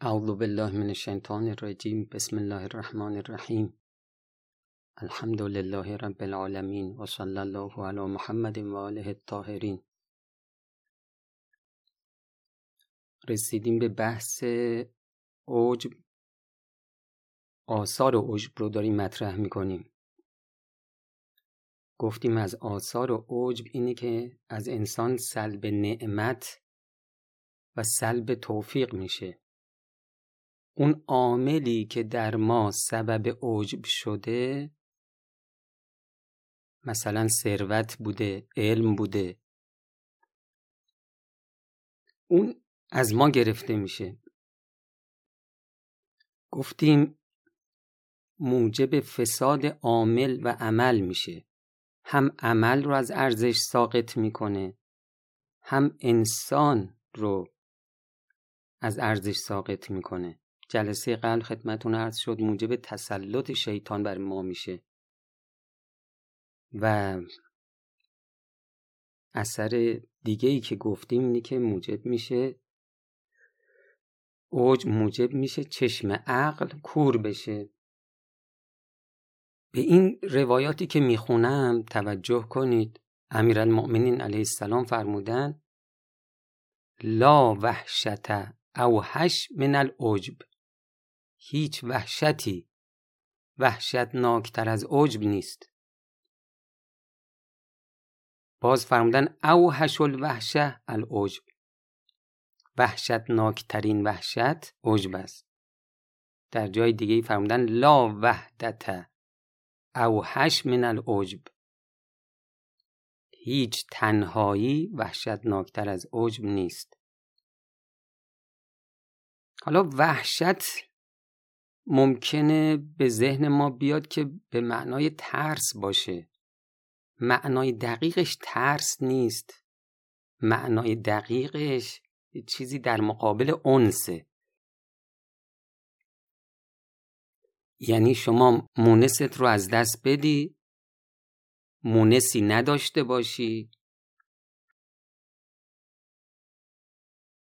اعوذ بالله من الشیطان الرجیم. بسم الله الرحمن الرحیم. الحمد لله رب العالمین و صلی الله علی محمد و آله الطاهرین. رسیدیم به بحث عجب آثار عجب رو داریم مطرح می‌کنیم. گفتیم از آثار عجب اینه که از انسان سلب نعمت و سلب توفیق میشه. اون عاملی که در ما سبب عجب شده مثلا ثروت بوده علم بوده. اون از ما گرفته میشه. گفتیم موجب فساد عامل و عمل میشه. هم عمل رو از ارزش ساقط می‌کنه هم انسان رو از ارزش ساقط می‌کنه. جلسه قبل خدمتون عرض شد موجب تسلط شیطان بر ما میشه. و اثر دیگه ای که گفتیم اینه که موجب میشه اوج موجب میشه چشم عقل کور بشه. به این روایاتی که می‌خونم توجه کنید. امیرالمؤمنین علیه السلام فرمودن لا وحشت اوحش من العجب. هیچ وحشتی. وحشتناکتر از عجب نیست. باز فرمودن اوحش الوحشه العجب. وحشتناکترین وحشت عجب است. در جای دیگه فرمودن لا وحدت اوحش من العجب. هیچ تنهایی وحشتناکتر از عجب نیست. حالا وحشت ممکنه به ذهن ما بیاد که به معنای ترس باشه. معنای دقیقش ترس نیست. معنای دقیقش چیزی در مقابل اونسه یعنی شما مونست رو از دست بدی مونسی نداشته باشی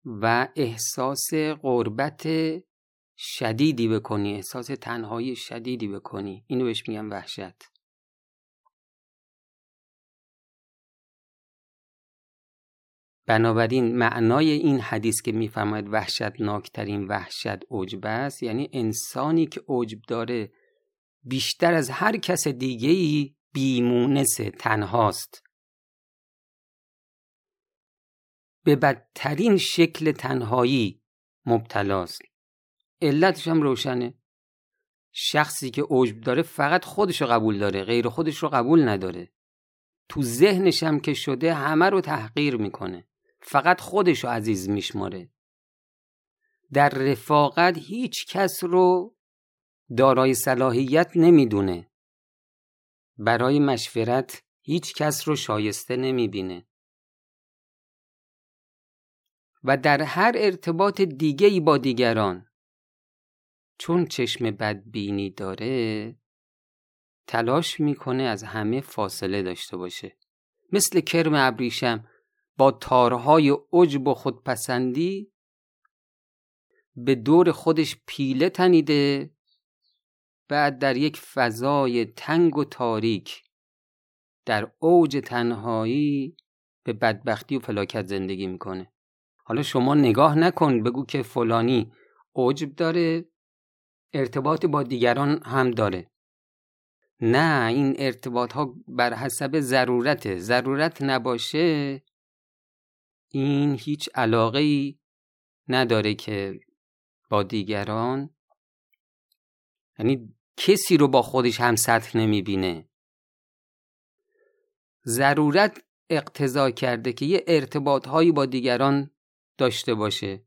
و احساس قربت شدیدی بکنی احساس تنهایی شدیدی بکنی. اینو بهش میگم وحشت. بنابراین معنای این حدیث که میفرماید وحشتناکترین وحشت عجب است یعنی انسانی که عجب داره بیشتر از هر کس دیگه ای بیمونس تنهاست. به بدترین شکل تنهایی مبتلاست. علتش هم روشنه. شخصی که عجب داره فقط خودش رو قبول داره غیر خودش رو قبول نداره. تو ذهنش هم که شده همه رو تحقیر می‌کنه. فقط خودش رو عزیز میشماره. در رفاقت هیچ کس رو دارای صلاحیت نمی‌دونه. برای مشورت هیچ کس رو شایسته نمی‌بینه. و در هر ارتباط دیگه ای با دیگران چون چشم بدبینی داره تلاش می‌کنه از همه فاصله داشته باشه. مثل کرم ابریشم با تارهای عجب و خودپسندی به دور خودش پیله تنیده بعد در یک فضای تنگ و تاریک در اوج تنهایی به بدبختی و فلاکت زندگی می‌کنه. حالا شما نگاه نکن بگو که فلانی عجب داره ارتباط با دیگران هم داره. نه این ارتباط ها بر حسب ضرورته. ضرورت نباشه این هیچ علاقه ای نداره که با دیگران. یعنی کسی رو با خودش هم سطح نمی‌بینه. ضرورت اقتضا کرده که یه ارتباط هایی با دیگران داشته باشه.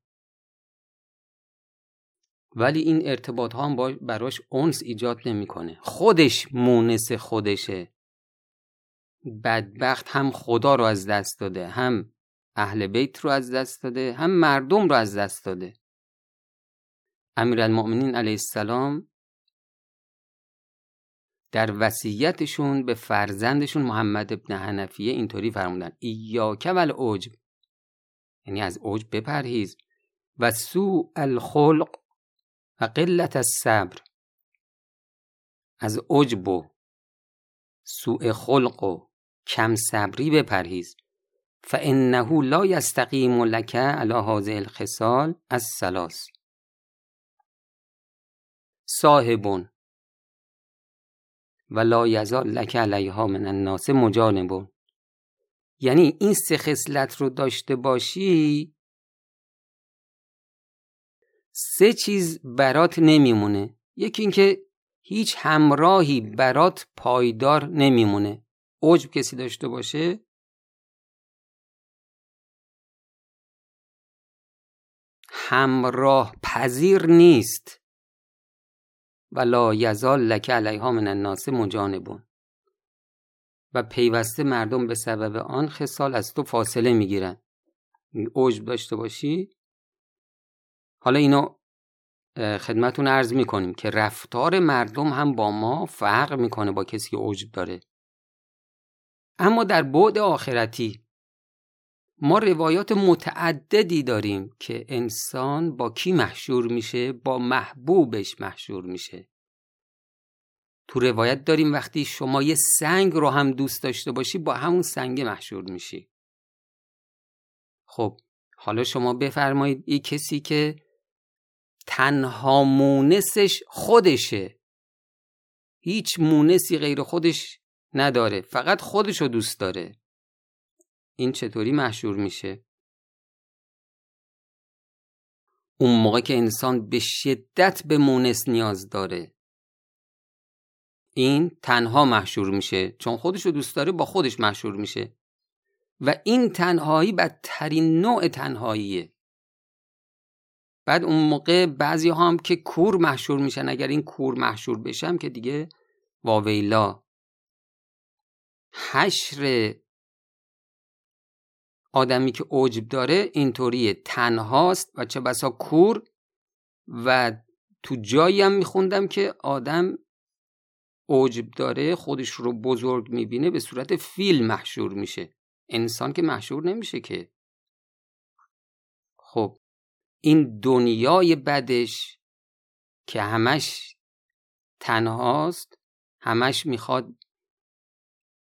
ولی این ارتباط ها هم براش اونس ایجاد نمی‌کنه. خودش مونس خودشه. بدبخت هم خدا رو از دست داده هم اهل بیت رو از دست داده هم مردم رو از دست داده. امیرالمؤمنین علیه السلام در وصیتشون به فرزندشون محمد ابن حنفیه اینطوری فرمودن. ایاک ول عجب یعنی از عجب بپرهیز. و سوء الخلق قلت الصبر. از عجب و سوء خلق و کم صبری بپرهیز. فانه لا یستقیم لک علی هذه الخصال الثلاث. صاحبون و لا یزال لک علیها من الناس مجانبون یعنی این سه خصلت رو داشته باشی سه چیز برات نمیمونه. یکی اینکه هیچ همراهی برات پایدار نمیمونه. عجب کسی داشته باشه؟ همراه پذیر نیست. ولا یزال لک علیها من الناس مجانبون و پیوسته مردم به سبب آن خصال از تو فاصله می‌گیرن. عجب داشته باشی؟ حالا اینو خدمتون عرض می‌کنیم که رفتار مردم هم با ما فرق می‌کنه با کسی که عجب داره. اما در بعد آخرتی ما روایات متعددی داریم که انسان با کی محشور میشه؟ با محبوبش محشور میشه. تو روایت داریم وقتی شما یه سنگ رو هم دوست داشته باشی با همون سنگ محشور میشی. خب حالا شما بفرمایید یه کسی که تنها مونسش خودشه. هیچ مونسی غیر خودش نداره فقط خودش رو دوست داره. این چطوری محشور میشه؟ اون موقع که انسان به شدت به مونس نیاز داره. این تنها محشور میشه چون خودش رو دوست داره با خودش محشور میشه. و این تنهایی بدترین نوع تنهاییه. بعد اون موقع بعضی ها هم که کور محشور میشن اگر این کور محشور بشم که دیگه واویلا. حشر آدمی که عجب داره اینطوریه. تنهاست و چه بسا کور و تو جایی هم میخوندم که آدم عجب داره خودش رو بزرگ می‌بینه به صورت فیل محشور میشه. انسان که محشور نمیشه که. خب. این دنیای بدش که همش تنهاست همش می‌خواد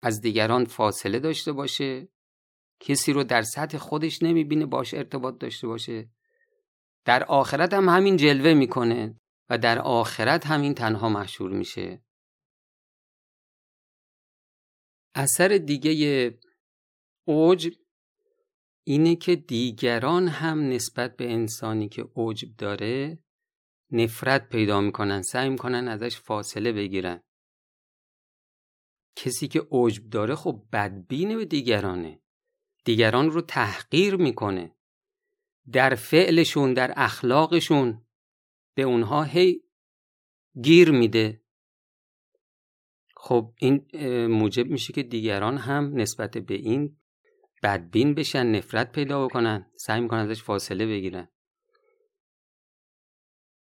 از دیگران فاصله داشته باشه کسی رو در سطح خودش نمی‌بینه باش ارتباط داشته باشه. در آخرت هم همین جلوه می‌کنه و در آخرت همین تنها مشهور میشه. اثر دیگه اوج اینه که دیگران هم نسبت به انسانی که عجب داره نفرت پیدا می‌کنن سعی می‌کنن ازش فاصله بگیرن. کسی که عجب داره خب بدبینه به دیگرانه. دیگران رو تحقیر می‌کنه. در فعلشون در اخلاقشون به اونها هی گیر میده. خب این موجب میشه که دیگران هم نسبت به این بدبین بشن نفرت پیدا بکنن سعی می‌کنن ازش فاصله بگیرن.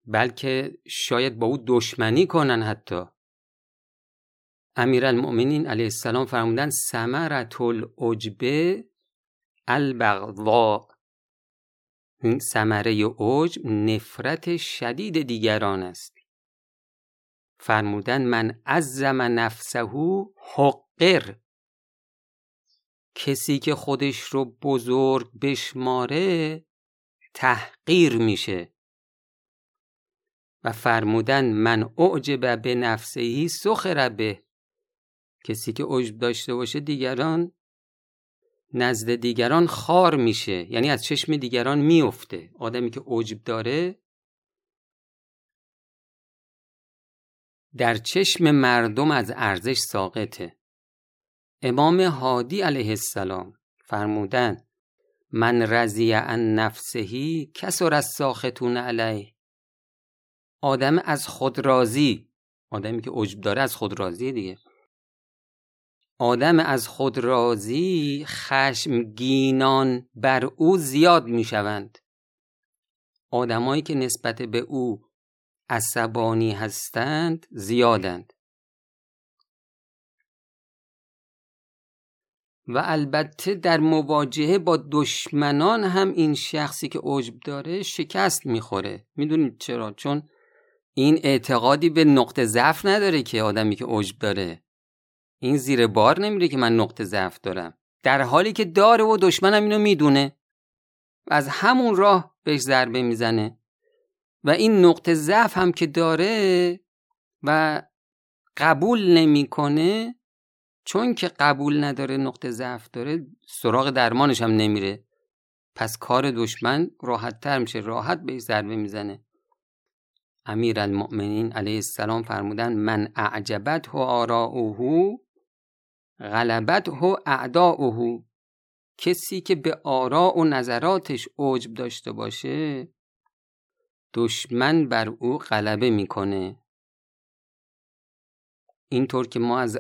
بلکه شاید با او دشمنی کنن حتی. امیرالمؤمنین علیه السلام فرمودن ثمرت العجبه البغضا این ثمره عجب نفرت شدید دیگران است. فرمودن من عظم نفسه حقر. کسی که خودش رو بزرگ بشماره تحقیر میشه. و فرمودن من اعجب به نفسهی سخر به کسی که عجب داشته باشه دیگران نزد دیگران خار میشه. یعنی از چشم دیگران میفته. آدمی که عجب داره در چشم مردم از ارزش ساقطه. امام هادی علیه السلام فرمودن من رضی عن نفسهی کسر از ساختون علیه. آدم از خود راضی آدمی که عجب داره از خود راضی دیگه. آدم از خود راضی خشمگینان بر او زیاد می‌شوند. آدمایی که نسبت به او عصبانی هستند زیادند. و البته در مواجهه با دشمنان هم این شخصی که عجب داره شکست می‌خوره. می‌دونید چرا؟ چون این اعتقادی به نقطه ضعف نداره که آدمی که عجب داره. این زیر بار نمیره که من نقطه ضعف دارم. در حالی که داره و دشمنم اینو می‌دونه. و از همون راه بهش ضربه می‌زنه. و این نقطه ضعف هم که داره و قبول نمی‌کنه چون که قبول نداره نقطه ضعف داره سراغ درمانش هم نمیره. پس کار دشمن راحت تر میشه راحت بهش ضربه می‌زنه. امیر المؤمنین علیه السلام فرمودن من اعجبت هو آراؤه غلبت هو اعداؤه. کسی که به آراء و نظراتش عجب داشته باشه دشمن بر او غلبه می‌کنه. اینطور که ما از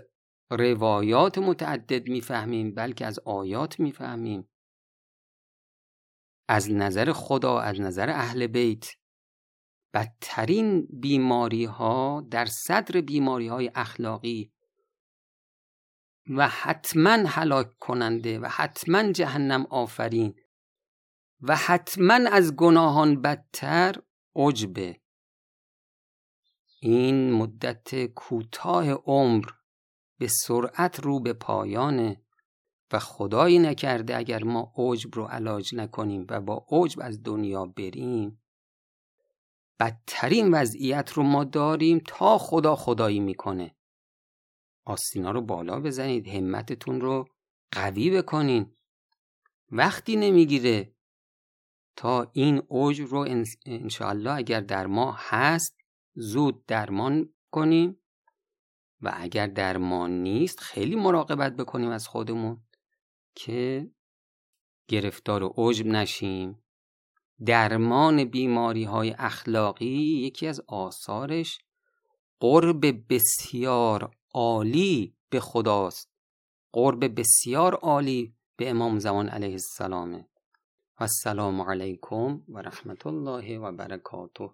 روایات متعدد می‌فهمیم بلکه از آیات می‌فهمیم. از نظر خدا از نظر اهل بیت بدترین بیماری ها در صدر بیماری های اخلاقی و حتما هلاک کننده و حتما جهنم آفرین و حتما از گناهان بدتر عجبه. این مدت کوتاه عمر به سرعت رو به پایانه و خدایی نکرده اگر ما عجب رو علاج نکنیم و با عجب از دنیا بریم. بدترین وضعیت رو ما داریم تا خدا خدایی می‌کنه. آستینا رو بالا بزنید همتتون رو قوی بکنین. وقتی نمی‌گیره تا این عجب رو انشاءالله اگر در ما هست زود درمان کنیم. و اگر درمان نیست خیلی مراقبت بکنیم از خودمون که گرفتار و عجب نشیم. درمان بیماری های اخلاقی یکی از آثارش قرب بسیار عالی به خداست. قرب بسیار عالی به امام زمان علیه السلامه. و السلام علیکم و رحمت الله و برکاته.